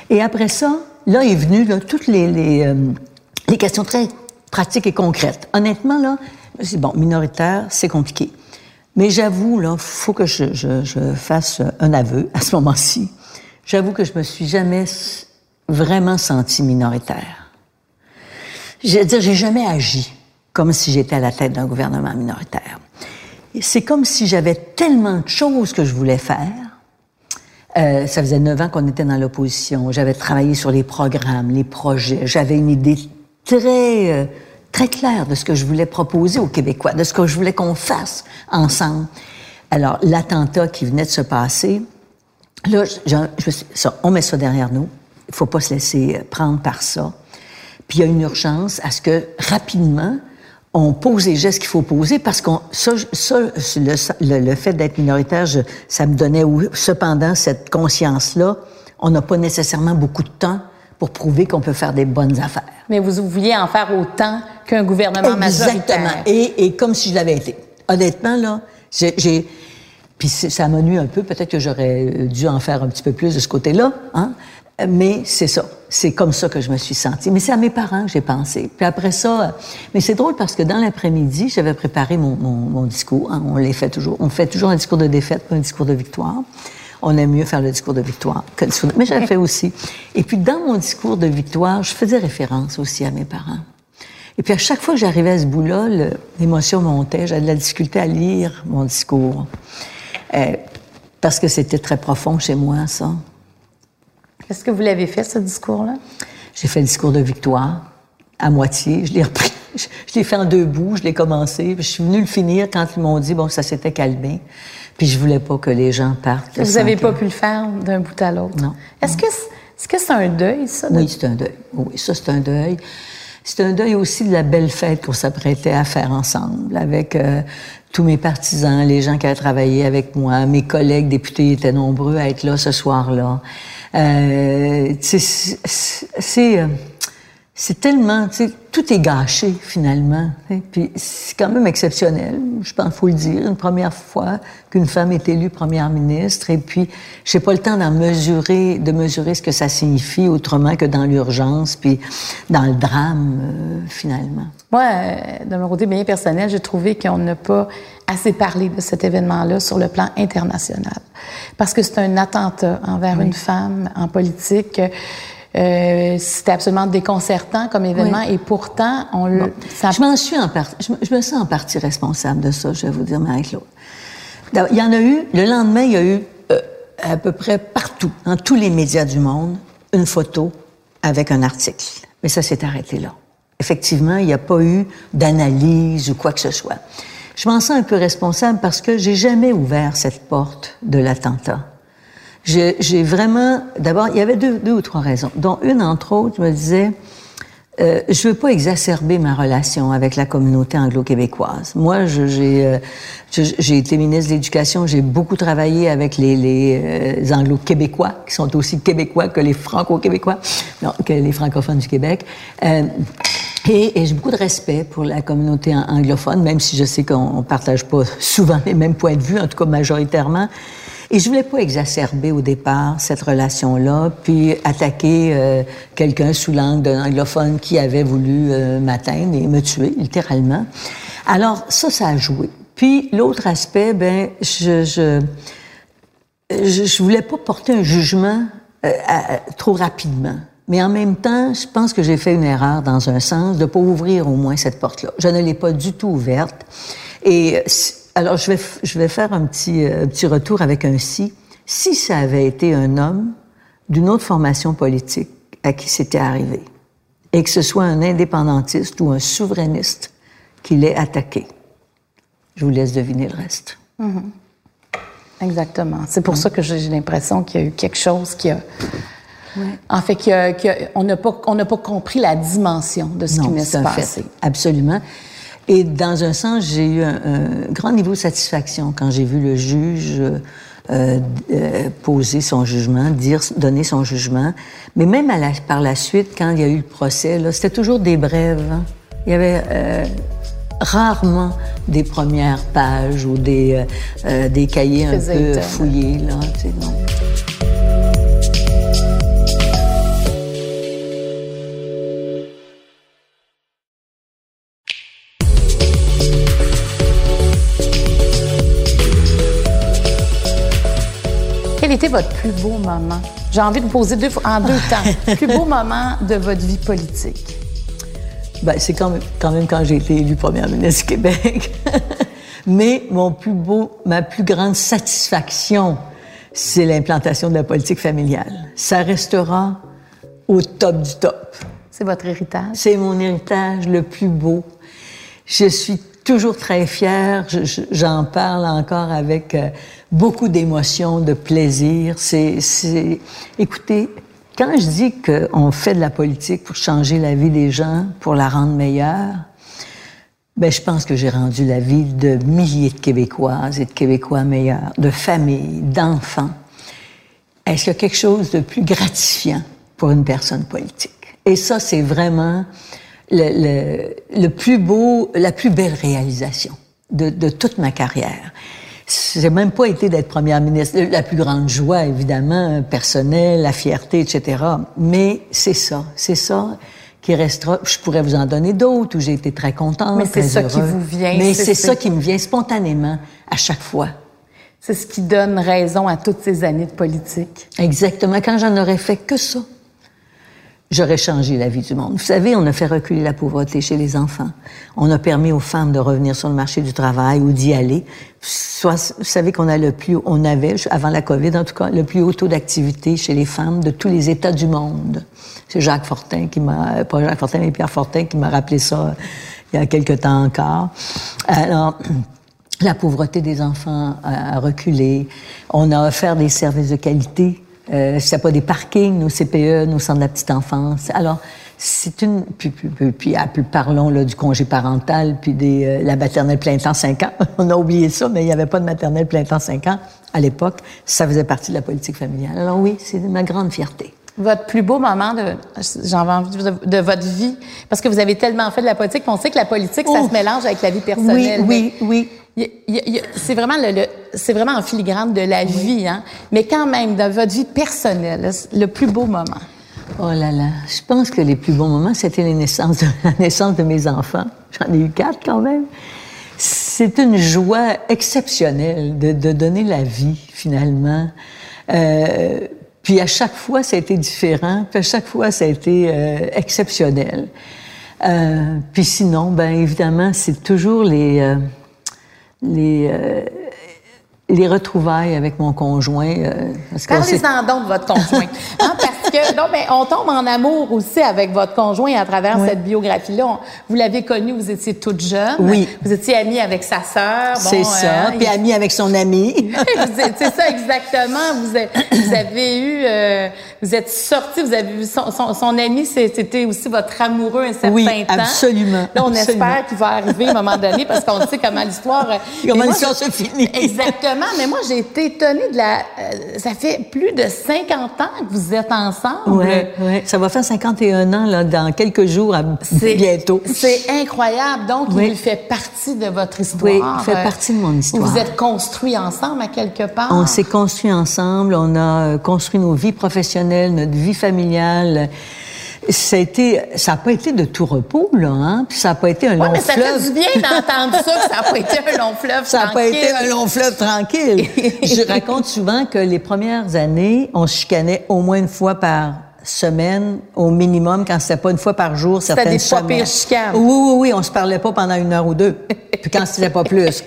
Et après ça, là est venu là, toutes les, les, euh, les questions très pratiques et concrètes. Honnêtement, là, c'est bon, minoritaire, c'est compliqué. Mais j'avoue, là, faut que je, fasse un aveu à ce moment-ci. J'avoue que je me suis jamais vraiment sentie minoritaire. Je dire, j'ai jamais agi comme si j'étais à la tête d'un gouvernement minoritaire. C'est comme si j'avais tellement de choses que je voulais faire. Euh, ça faisait neuf ans qu'on était dans l'opposition. J'avais travaillé sur les programmes, les projets. J'avais une idée très... Très clair de ce que je voulais proposer aux Québécois, de ce que je voulais qu'on fasse ensemble. Alors, l'attentat qui venait de se passer, là, je, je, ça, on met ça derrière nous. Il faut pas se laisser prendre par ça. Puis il y a une urgence à ce que rapidement on pose les gestes qu'il faut poser parce qu'on ça, ça le, le, le fait d'être minoritaire, je, ça me donnait cependant cette conscience là. On n'a pas nécessairement beaucoup de temps pour prouver qu'on peut faire des bonnes affaires. Mais vous vouliez en faire autant qu'un gouvernement Exactement. majoritaire. Et, et comme si je l'avais été. Honnêtement, là, j'ai... Puis ça m'a nu un peu. Peut-être que j'aurais dû en faire un petit peu plus de ce côté-là. Hein? Mais c'est ça. C'est comme ça que je me suis sentie. Mais c'est à mes parents que j'ai pensé. Puis après ça, mais c'est drôle parce que dans l'après-midi, j'avais préparé mon, mon, mon discours. Hein. on les fait toujours. On fait toujours un discours de défaite, pas un discours de victoire. On aime mieux faire le discours de victoire que le discours de... Mais j'avais fait aussi. Et puis dans mon discours de victoire, je faisais référence aussi à mes parents. Et puis à chaque fois que j'arrivais à ce bout-là, l'émotion montait. J'avais de la difficulté à lire mon discours. Euh, parce que c'était très profond chez moi, ça. Est-ce que vous l'avez fait, ce discours-là? J'ai fait le discours de victoire, à moitié. Je l'ai repris. [LAUGHS] Je, l'ai fait en deux bouts, je l'ai commencé. Je suis venue le finir quand ils m'ont dit, bon, ça s'était calmé. Puis je voulais pas que les gens partent. Vous n'avez pas pu le faire d'un bout à l'autre? Non. Est-ce que c'est -ce c'est un deuil, ça? Oui, c'est un deuil. Oui, ça, c'est un deuil. C'est un deuil aussi de la belle fête qu'on s'apprêtait à faire ensemble avec euh, tous mes partisans, les gens qui avaient travaillé avec moi, mes collègues députés étaient nombreux à être là ce soir-là. Euh, c'est euh, c'est tellement, tu sais, tout est gâché finalement. Puis c'est quand même exceptionnel, je pense, faut le dire, une première fois qu'une femme est élue première ministre. Et puis, j'ai pas le temps d'en mesurer, de mesurer ce que ça signifie autrement que dans l'urgence, puis dans le drame euh, finalement. Moi, euh, de mon côté bien personnel, j'ai trouvé qu'on n'a pas assez parlé de cet événement-là sur le plan international, parce que c'est un attentat envers une femme en politique. Euh, c'était absolument déconcertant comme événement et pourtant on le. Je m'en suis en partie, je, me sens en partie responsable de ça, je vais vous dire, Marie-Claude. Il y en a eu, le lendemain, il y a eu euh, à peu près partout, dans tous les médias du monde, une photo avec un article. Mais ça s'est arrêté là. Effectivement, il n'y a pas eu d'analyse ou quoi que ce soit. Je m'en sens un peu responsable parce que j'ai jamais ouvert cette porte de l'attentat j'ai vraiment, d'abord, il y avait deux, deux, ou trois raisons, dont une, entre autres, je me disais, euh, je veux pas exacerber ma relation avec la communauté anglo-québécoise. Moi, j'ai euh, été ministre de l'Éducation, j'ai beaucoup travaillé avec les, les euh, anglo-québécois, qui sont aussi québécois que les franco-québécois, non, que les francophones du Québec. Euh, et, et j'ai beaucoup de respect pour la communauté anglophone, même si je sais qu'on partage pas souvent les mêmes points de vue, en tout cas majoritairement. Et je voulais pas exacerber au départ cette relation-là, puis attaquer euh, quelqu'un sous l'angle d'un anglophone qui avait voulu euh, m'atteindre et me tuer, littéralement. Alors, ça, ça a joué. Puis, l'autre aspect, ben, je, je, je, voulais pas porter un jugement euh, trop rapidement. Mais en même temps, je pense que j'ai fait une erreur dans un sens de pas ouvrir au moins cette porte-là. Je ne l'ai pas du tout ouverte. Et alors, je vais, je vais faire un petit, euh, petit retour avec un si. Si ça avait été un homme d'une autre formation politique à qui c'était arrivé, et que ce soit un indépendantiste ou un souverainiste qui l'ait attaqué, je vous laisse deviner le reste. Mm-hmm. Exactement. C'est pour ça que j'ai l'impression qu'il y a eu quelque chose qui a... En fait, qu'on n'a pas, on pas compris la dimension de ce qui m'est passé. Absolument. Et dans un sens, j'ai eu un, grand niveau de satisfaction quand j'ai vu le juge euh, euh, poser son jugement, dire, donner son jugement. Mais même à la, par la suite, quand il y a eu le procès, c'était toujours des brèves. Hein. Il y avait euh, rarement des premières pages ou des, des cahiers un peu fouillés. Là, était votre plus beau moment? J'ai envie de vous poser deux, en deux temps. [LAUGHS] plus beau moment de votre vie politique? Ben, c'est quand même, quand même quand j'ai été élue première ministre du Québec. [LAUGHS] Mais mon plus beau, ma plus grande satisfaction, c'est l'implantation de la politique familiale. Ça restera au top du top. C'est votre héritage? C'est mon héritage le plus beau. Je suis toujours très fière. J'en parle encore avec euh, beaucoup d'émotion, de plaisir. C'est, écoutez, quand je dis qu'on fait de la politique pour changer la vie des gens, pour la rendre meilleure, ben, je pense que j'ai rendu la vie de milliers de Québécoises et de Québécois meilleurs, de familles, d'enfants. Est-ce qu'il y a quelque chose de plus gratifiant pour une personne politique? Et ça, c'est vraiment le, le, plus beau, la plus belle réalisation de, de toute ma carrière c'est même pas été d'être première ministre. La plus grande joie, évidemment, personnelle, la fierté, etc. Mais c'est ça, c'est ça qui restera. Je pourrais vous en donner d'autres où j'ai été très contente. Mais c'est ça qui vous vient. Mais c'est ça qui me vient spontanément à chaque fois. C'est ce qui donne raison à toutes ces années de politique. Exactement. Quand j'en aurais fait que ça, j'aurais changé la vie du monde. Vous savez, on a fait reculer la pauvreté chez les enfants. On a permis aux femmes de revenir sur le marché du travail ou d'y aller. Soit, vous savez qu'on a le plus, on avait, avant la COVID en tout cas, le plus haut taux d'activité chez les femmes de tous les États du monde. C'est Jacques Fortin qui m'a, pas Jacques Fortin, mais Pierre Fortin qui m'a rappelé ça il y a quelque temps encore. Alors, la pauvreté des enfants a reculé. On a offert des services de qualité euh, pas des parkings, nos CPE, nos centres de la petite enfance. Alors, c'est une... Puis, puis, puis, puis parlons là, du congé parental, puis des, euh, la maternelle plein temps 5 ans. [LAUGHS] On a oublié ça, mais il n'y avait pas de maternelle plein temps 5 ans à l'époque. Ça faisait partie de la politique familiale. Alors oui, c'est ma grande fierté. Votre plus beau moment de, j'en envie de, votre vie, parce que vous avez tellement fait de la politique, on sait que la politique, ça se mélange avec la vie personnelle. Oui, oui, oui c'est vraiment le, c'est vraiment en filigrane de la vie, hein. Mais quand même, dans votre vie personnelle, le plus beau moment. Oh là là, je pense que les plus beaux moments, c'était les naissances de, [LAUGHS] la naissance de mes enfants. J'en ai eu quatre quand même. C'est une joie exceptionnelle de, de, donner la vie finalement. Euh, puis à chaque fois, ça a été différent. Puis à chaque fois, ça a été euh, exceptionnel. Euh, puis sinon, ben évidemment, c'est toujours les les, euh, les retrouvailles avec mon conjoint. Euh, Parlez-en donc de votre conjoint. [LAUGHS] hein, parce que, non, mais on tombe en amour aussi avec votre conjoint à travers cette biographie-là. Vous l'avez connu, vous étiez toute jeune. Oui. Vous étiez amie avec sa sœur. Bon, c'est ça. Hein, puis amie avec son ami. [LAUGHS] c'est ça, exactement. Vous, avez, vous avez eu, euh, vous êtes sorti, vous avez vu son, son, son ami, c'était aussi votre amoureux un certain oui, temps. absolument. Là, on absolument. espère qu'il va arriver à un moment donné parce qu'on sait comment l'histoire... Comment l'histoire se finit. Exactement mais moi, j'ai été étonnée de la. Euh, ça fait plus de 50 ans que vous êtes ensemble. Oui, ouais. ça va faire 51 ans, là, dans quelques jours, à... bientôt. C'est incroyable. Donc, il fait partie de votre histoire. Oui, il fait partie de mon histoire. Vous êtes construits ensemble, à quelque part. On s'est construits ensemble. On a euh, construit nos vies professionnelles, notre vie familiale ça a été, ça n'a pas été de tout repos, là, hein? Puis ça n'a pas été un long fleuve. mais ça fait du bien d'entendre ça, que ça n'a pas été un long [LAUGHS] fleuve ça tranquille. Ça n'a pas été un long fleuve tranquille. Je [LAUGHS] raconte souvent que les premières années, on se chicanait au moins une fois par semaine, au minimum, quand c'était pas une fois par jour, certaines semaines. Des chicanes. Oui, oui, oui, on se parlait pas pendant une heure ou deux. [LAUGHS] Puis quand c'était pas plus.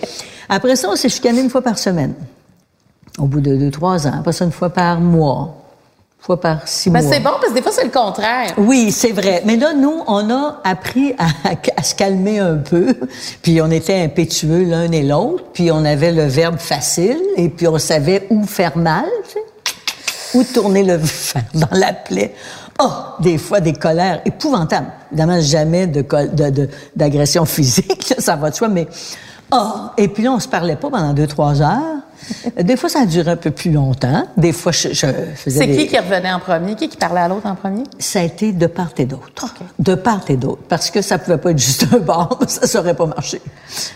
Après ça, on s'est chicané une fois par semaine. Au bout de deux, trois ans. Après ça, une fois par mois fois par six ben, mois. C'est bon, parce que des fois, c'est le contraire. Oui, c'est vrai. Mais là, nous, on a appris à, à, se calmer un peu. Puis on était impétueux l'un et l'autre. Puis on avait le verbe facile. Et puis on savait où faire mal, tu sais, où tourner le [LAUGHS] fer dans la plaie. Oh, des fois, des colères épouvantables. Évidemment, jamais de d'agression de, [LAUGHS] physique, ça va de soi, mais... Oh, et puis là, on se parlait pas pendant deux, trois heures. Des fois, ça a duré un peu plus longtemps. Des fois, je, je faisais. C'est qui qui revenait en premier? Qui qui parlait à l'autre en premier? Ça a été de part et d'autre. De part et d'autre. Parce que ça pouvait pas être juste un bord, [LAUGHS] ça n'aurait pas marché.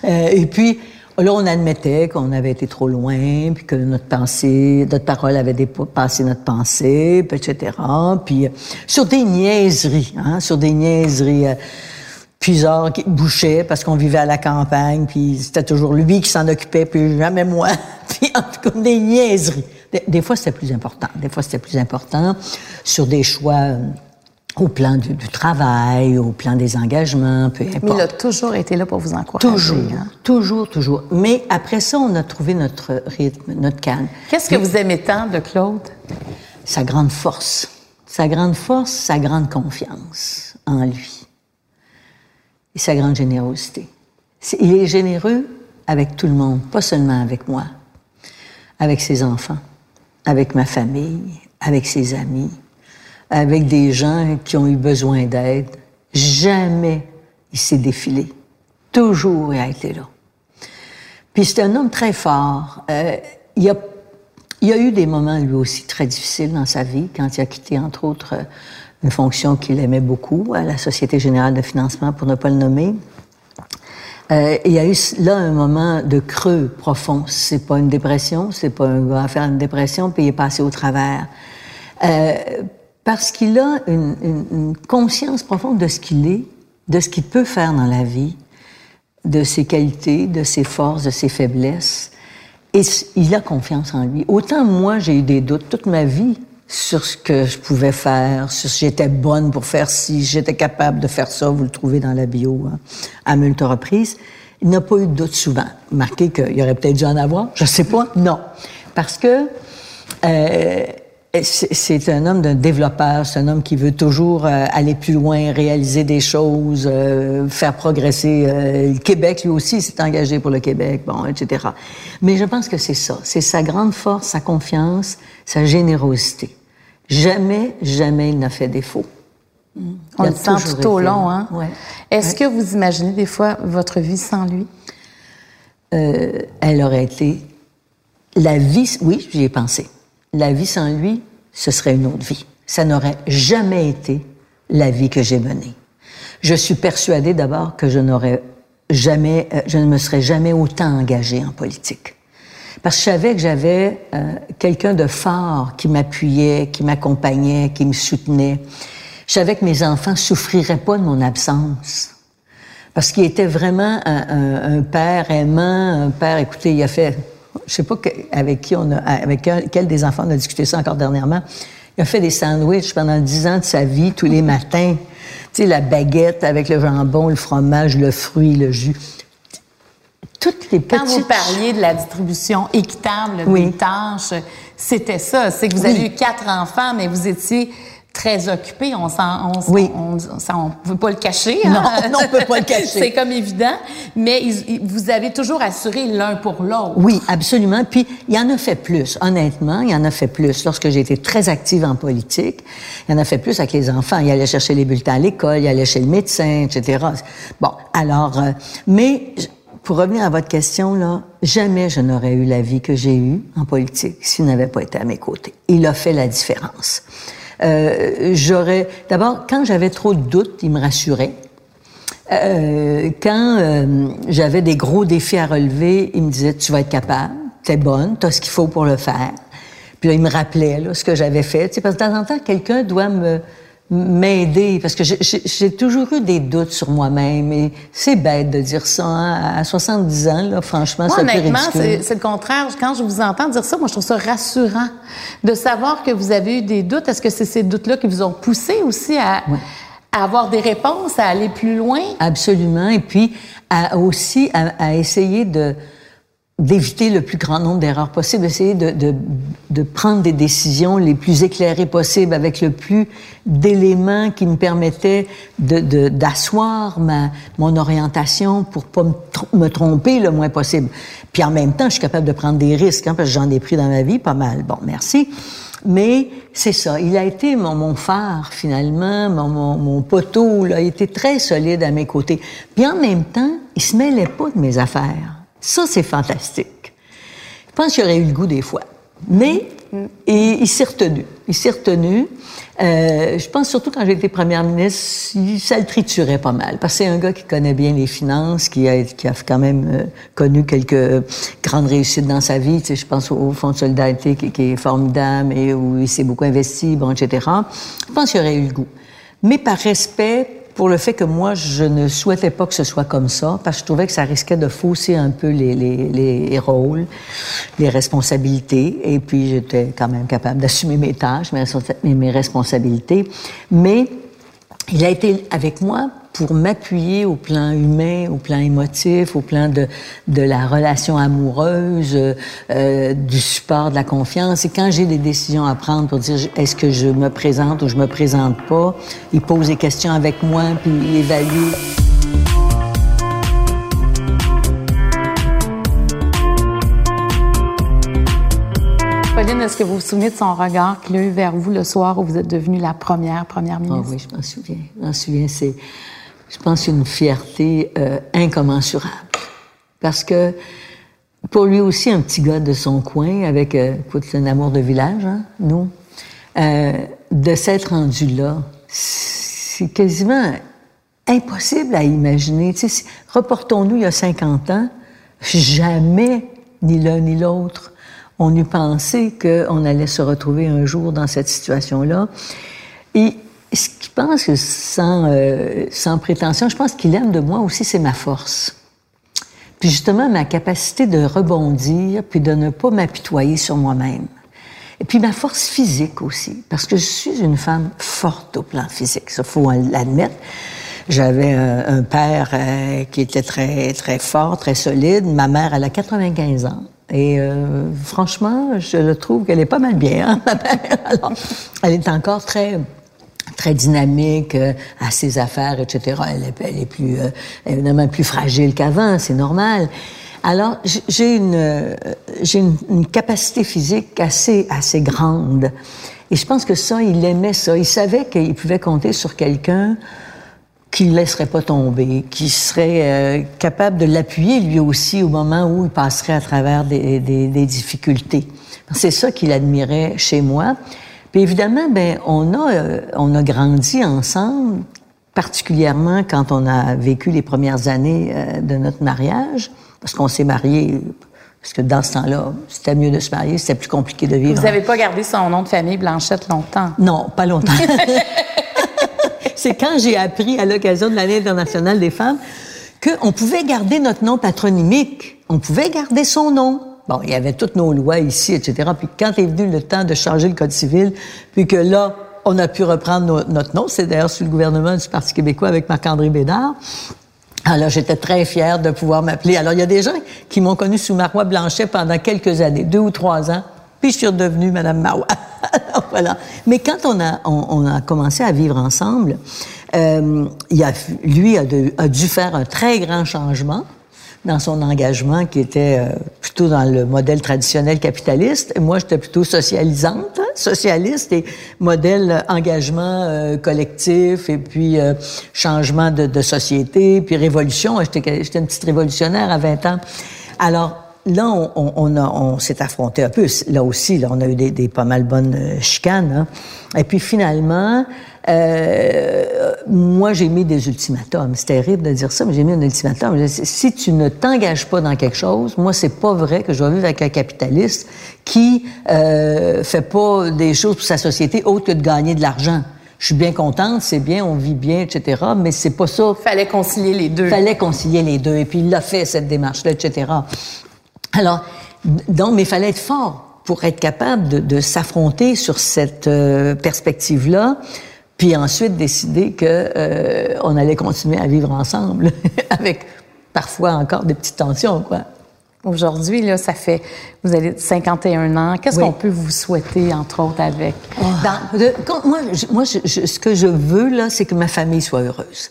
Euh, et puis, là, on admettait qu'on avait été trop loin, puis que notre pensée, notre parole avait dépassé notre pensée, puis etc. Puis, euh, sur des niaiseries, hein, sur des niaiseries. Euh, Puisard qui bouchait parce qu'on vivait à la campagne, puis c'était toujours lui qui s'en occupait, puis jamais moi. [LAUGHS] puis en tout cas, des niaiseries. Des, des fois, c'était plus important. Des fois, c'était plus important sur des choix euh, au plan du, du, travail, au plan des engagements, peu importe. Mais il a toujours été là pour vous encourager. Toujours, hein? toujours, toujours. Mais après ça, on a trouvé notre rythme, notre calme. Qu'est-ce que vous aimez tant de Claude? Sa grande force. Sa grande force, sa grande confiance en lui et sa grande générosité. Il est généreux avec tout le monde, pas seulement avec moi, avec ses enfants, avec ma famille, avec ses amis, avec des gens qui ont eu besoin d'aide. Jamais il s'est défilé. Toujours il a été là. Puis c'est un homme très fort. Euh, il, a, il a eu des moments lui aussi très difficiles dans sa vie, quand il a quitté, entre autres, une fonction qu'il aimait beaucoup à la Société générale de financement, pour ne pas le nommer. Euh, il y a eu là un moment de creux profond. C'est pas une dépression, c'est pas un gars à une dépression, puis il est passé au travers. Euh, parce qu'il a une, conscience profonde de ce qu'il est, de ce qu'il peut faire dans la vie, de ses qualités, de ses forces, de ses faiblesses. Et il a confiance en lui. Autant moi, j'ai eu des doutes toute ma vie sur ce que je pouvais faire, sur si j'étais bonne pour faire ci, j'étais capable de faire ça, vous le trouvez dans la bio hein, à multiples reprises. Il n'a pas eu de doute souvent. Marqué qu'il y aurait peut-être dû en avoir, je sais pas. Non. Parce que euh, c'est un homme d'un développeur, c'est un homme qui veut toujours euh, aller plus loin, réaliser des choses, euh, faire progresser euh, le Québec. Lui aussi s'est engagé pour le Québec, bon, etc. Mais je pense que c'est ça, c'est sa grande force, sa confiance, sa générosité. Jamais, jamais il n'a fait défaut. On le sent tout au long, hein? Ouais. Est-ce que vous imaginez des fois votre vie sans lui? elle aurait été la vie, oui, j'y ai pensé la vie sans lui, ce serait une autre vie. Ça n'aurait jamais été la vie que j'ai menée. Je suis persuadée d'abord que je n'aurais jamais, euh, je ne me serais jamais autant engagée en politique. Parce que je savais que j'avais euh, quelqu'un de fort qui m'appuyait, qui m'accompagnait, qui me soutenait. Je savais que mes enfants souffriraient pas de mon absence. Parce qu'il était vraiment un, un, père aimant, un père, écoutez, il a fait je sais pas avec qui on a, avec quel, des enfants on a discuté ça encore dernièrement. Il a fait des sandwichs pendant dix ans de sa vie, tous les matins. Tu sais, la baguette avec le jambon, le fromage, le fruit, le jus. Toutes les petites... Quand vous parliez de la distribution équitable des tâches, c'était ça. C'est que vous avez eu quatre enfants, mais vous étiez très occupé. On s'en, on, oui. on, on, peut pas le cacher. Hein? Non, non, on peut pas le [LAUGHS] cacher. c'est comme évident. Mais vous avez toujours assuré l'un pour l'autre. Oui, absolument. Puis il y en a fait plus. Honnêtement, il y en a fait plus. Lorsque j'ai été très active en politique, il y en a fait plus avec les enfants. Il allait chercher les bulletins à l'école, il allait chez le médecin, etc. Bon, alors, euh, mais pour revenir à votre question, là, jamais je n'aurais eu la vie que j'ai eue en politique s'il n'avait pas été à mes côtés. Il a fait la différence. Euh, j'aurais d'abord quand j'avais trop de doutes, il me rassurait. Euh, quand euh, j'avais des gros défis à relever, il me disait tu vas être capable, t'es bonne, t'as ce qu'il faut pour le faire. Puis là, il me rappelait là, ce que j'avais fait. Tu sais, parce que de temps en temps, quelqu'un doit me m'aider parce que j'ai toujours eu des doutes sur moi-même et c'est bête de dire ça hein, à 70 ans là franchement moi, honnêtement c'est le contraire. Quand je vous entends dire ça moi je trouve ça rassurant de savoir que vous avez eu des doutes. Est-ce que c'est ces doutes-là qui vous ont poussé aussi à, à, avoir des réponses à aller plus loin? Absolument. Et puis à, aussi à, à essayer de d'éviter le plus grand nombre d'erreurs possibles, essayer de, de, de, prendre des décisions les plus éclairées possibles avec le plus d'éléments qui me permettaient de, d'asseoir ma, mon orientation pour pas me, me, tromper le moins possible. Puis en même temps, je suis capable de prendre des risques, hein, parce que j'en ai pris dans ma vie pas mal. Bon, merci. Mais c'est ça, il a été mon, mon phare finalement, mon, mon, mon poteau, il a été très solide à mes côtés. Puis en même temps, il se mêlait pas de mes affaires. Ça, c'est fantastique. Je pense qu'il aurait eu le goût des fois. Mais et il s'est retenu. Il s'est retenu. Euh, je pense surtout quand été première ministre, ça le triturait pas mal. Parce que c'est un gars qui connaît bien les finances, qui a, qui a quand même euh, connu quelques grandes réussites dans sa vie. Tu sais, je pense au, Fonds de solidarité qui, qui, est formidable et où il s'est beaucoup investi, bon, etc. Je pense qu'il aurait eu le goût. Mais par respect pour le fait que moi, je ne souhaitais pas que ce soit comme ça, parce que je trouvais que ça risquait de fausser un peu les, les, les rôles, les responsabilités, et puis j'étais quand même capable d'assumer mes tâches, mes, mes responsabilités. Mais il a été avec moi pour m'appuyer au plan humain, au plan émotif, au plan de, de la relation amoureuse, euh, du support, de la confiance. Et quand j'ai des décisions à prendre pour dire est-ce que je me présente ou je me présente pas, il pose des questions avec moi, puis il évalue. Est-ce que vous vous souvenez de son regard qu'il a eu vers vous le soir où vous êtes devenue la première première ministre? Ah oui, je m'en souviens. Je m'en souviens. C'est je pense, une fierté euh, incommensurable. Parce que pour lui aussi, un petit gars de son coin, avec euh, un amour de village, hein, nous, euh, de s'être rendu là, c'est quasiment impossible à imaginer. Tu sais, reportons-nous il y a 50 ans, jamais, ni l'un ni l'autre, on eût pensé qu'on allait se retrouver un jour dans cette situation-là. Et ce qu'il pense sans, euh, sans prétention, je pense qu'il aime de moi aussi, c'est ma force. Puis justement, ma capacité de rebondir, puis de ne pas m'apitoyer sur moi-même. Et puis ma force physique aussi, parce que je suis une femme forte au plan physique, ça faut l'admettre. J'avais un, père euh, qui était très très fort, très solide. Ma mère, elle a 95 ans. Et euh, franchement, je le trouve qu'elle est pas mal bien, hein, [LAUGHS] ma mère. Alors, elle est encore très très dynamique euh, à ses affaires, etc. Elle est, elle est plus euh, évidemment plus fragile qu'avant, c'est normal. Alors j'ai une euh, j'ai une, une, capacité physique assez assez grande et je pense que ça il aimait ça. Il savait qu'il pouvait compter sur quelqu'un qui ne laisserait pas tomber, qui serait capable de l'appuyer lui aussi au moment où il passerait à travers des, des, des difficultés. C'est ça qu'il admirait chez moi. Puis évidemment, ben on a euh, on a grandi ensemble, particulièrement quand on a vécu les premières années euh, de notre mariage, parce qu'on s'est mariés. Parce que dans ce temps-là, c'était mieux de se marier, c'était plus compliqué de vivre. Vous n'avez pas gardé son nom de famille Blanchette longtemps? Non, pas longtemps. [LAUGHS] C'est quand j'ai appris à l'occasion de l'année internationale des femmes qu'on pouvait garder notre nom patronymique. On pouvait garder son nom. Bon, il y avait toutes nos lois ici, etc. Puis quand est venu le temps de changer le Code civil, puis que là, on a pu reprendre notre nom, c'est d'ailleurs sous le gouvernement du Parti québécois avec Marc-André Bédard. Alors, j'étais très fière de pouvoir m'appeler. Alors, il y a des gens qui m'ont connu sous Marois Blanchet pendant quelques années, deux ou trois ans, je suis redevenue Madame Marois. [LAUGHS] voilà. Mais quand on a, on, a commencé à vivre ensemble, euh, il a, lui a, dû faire un très grand changement dans son engagement qui était euh, plutôt dans le modèle traditionnel capitaliste. Et moi, j'étais plutôt socialisante, hein, socialiste et modèle engagement euh, collectif et puis euh, changement de, de, société, puis révolution. J'étais une petite révolutionnaire à 20 ans. Alors, là, on, on, on s'est affronté un peu. Là aussi, là, on a eu des, des pas mal bonnes chicanes. Hein. Et puis finalement, euh, moi, j'ai mis des ultimatums. C'est terrible de dire ça, mais j'ai mis un ultimatum. Si tu ne t'engages pas dans quelque chose, moi, c'est pas vrai que je vais vivre avec un capitaliste qui euh, fait pas des choses pour sa société autre que de gagner de l'argent. Je suis bien contente, c'est bien, on vit bien, etc. Mais c'est pas ça. Fallait concilier les deux. Fallait concilier les deux. Et puis il l'a fait cette démarche-là, etc. Alors, donc, mais il fallait être fort pour être capable de, de s'affronter sur cette euh, perspective-là puis ensuite décider que euh, on allait continuer à vivre ensemble [LAUGHS] avec parfois encore des petites tensions quoi. Aujourd'hui là, ça fait vous avez 51 ans. Qu'est-ce qu'on peut vous souhaiter entre autres avec? Oh. Dans, moi, je, moi je, ce que je veux là, c'est que ma famille soit heureuse.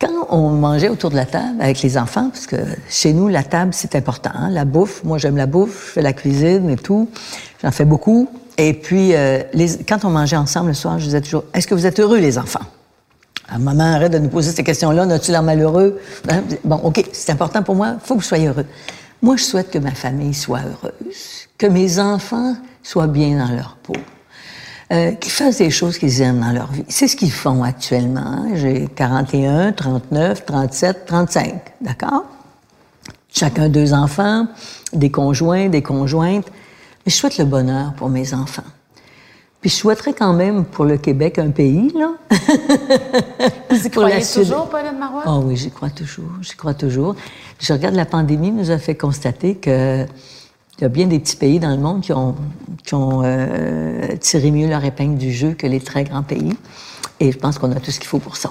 Quand on mangeait autour de la table avec les enfants, parce que chez nous, la table, c'est important. Hein? La bouffe, moi, j'aime la bouffe, je fais la cuisine et tout. J'en fais beaucoup. Et puis, euh, les, quand on mangeait ensemble le soir, je disais toujours, est-ce que vous êtes heureux, les enfants? Alors, maman, arrête de nous poser ces questions-là. N'as-tu l'air malheureux? Hein? Bon, OK, c'est important pour moi. Il faut que vous soyez heureux. Moi, je souhaite que ma famille soit heureuse, que mes enfants soient bien dans leur peau, euh, qu'ils fassent des choses qu'ils aiment dans leur vie. C'est ce qu'ils font actuellement. J'ai 41, 39, 37, 35, d'accord? Chacun deux enfants, des conjoints, des conjointes. Mais je souhaite le bonheur pour mes enfants. Puis je souhaiterais quand même pour le Québec un pays, là. [LAUGHS] Vous y [LAUGHS] croyez toujours, Pauline Marois? Oh oui, j'y crois toujours, j'y crois toujours. Je regarde la pandémie nous a fait constater que il y a bien des petits pays dans le monde qui ont, qui ont euh, tiré mieux leur épingle du jeu que les très grands pays. Et je pense qu'on a tout ce qu'il faut pour ça.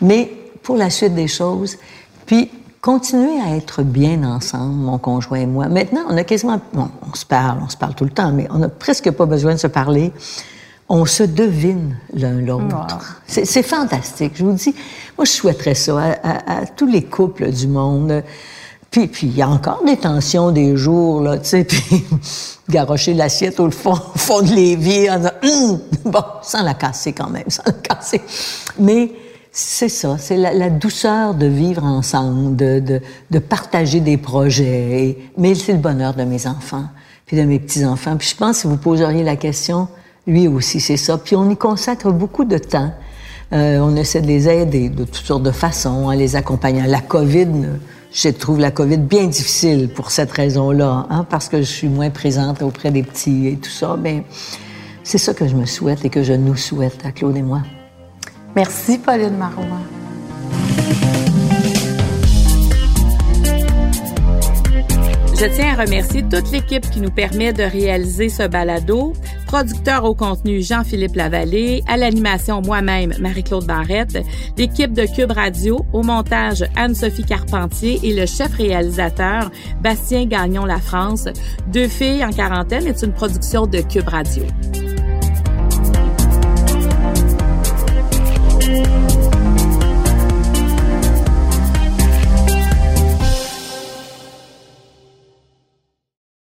Mais pour la suite des choses, puis continuer à être bien ensemble, mon conjoint et moi. Maintenant, on a quasiment, bon, on se parle, on se parle tout le temps, mais on n'a presque pas besoin de se parler. On se devine l'un l'autre. C'est fantastique. Je vous dis, moi, je souhaiterais ça à, à, tous les couples du monde. Puis, puis, il y a encore des tensions des jours, là, tu sais, [LAUGHS] puis garrocher l'assiette au fond, au fond de l'évier en disant, hum! [LAUGHS] bon, sans la casser quand même, sans la casser. Mais, c'est ça, c'est la, douceur de vivre ensemble, de, de, de partager des projets. mais c'est le bonheur de mes enfants, puis de mes petits-enfants. Puis je pense, si vous poseriez la question, lui aussi, c'est ça. Puis on y consacre beaucoup de temps. Euh, on essaie de les aider de toutes sortes de façons, en les accompagnant. La COVID, je trouve la COVID bien difficile pour cette raison-là, hein, parce que je suis moins présente auprès des petits et tout ça. Mais c'est ça que je me souhaite et que je nous souhaite à Claude et moi. Merci, Pauline Marois. Je tiens à remercier toute l'équipe qui nous permet de réaliser ce balado. Producteur au contenu Jean-Philippe Lavallée, à l'animation moi-même Marie-Claude Barrette, l'équipe de Cube Radio, au montage Anne-Sophie Carpentier et le chef réalisateur Bastien Gagnon La France. Deux filles en quarantaine est une production de Cube Radio.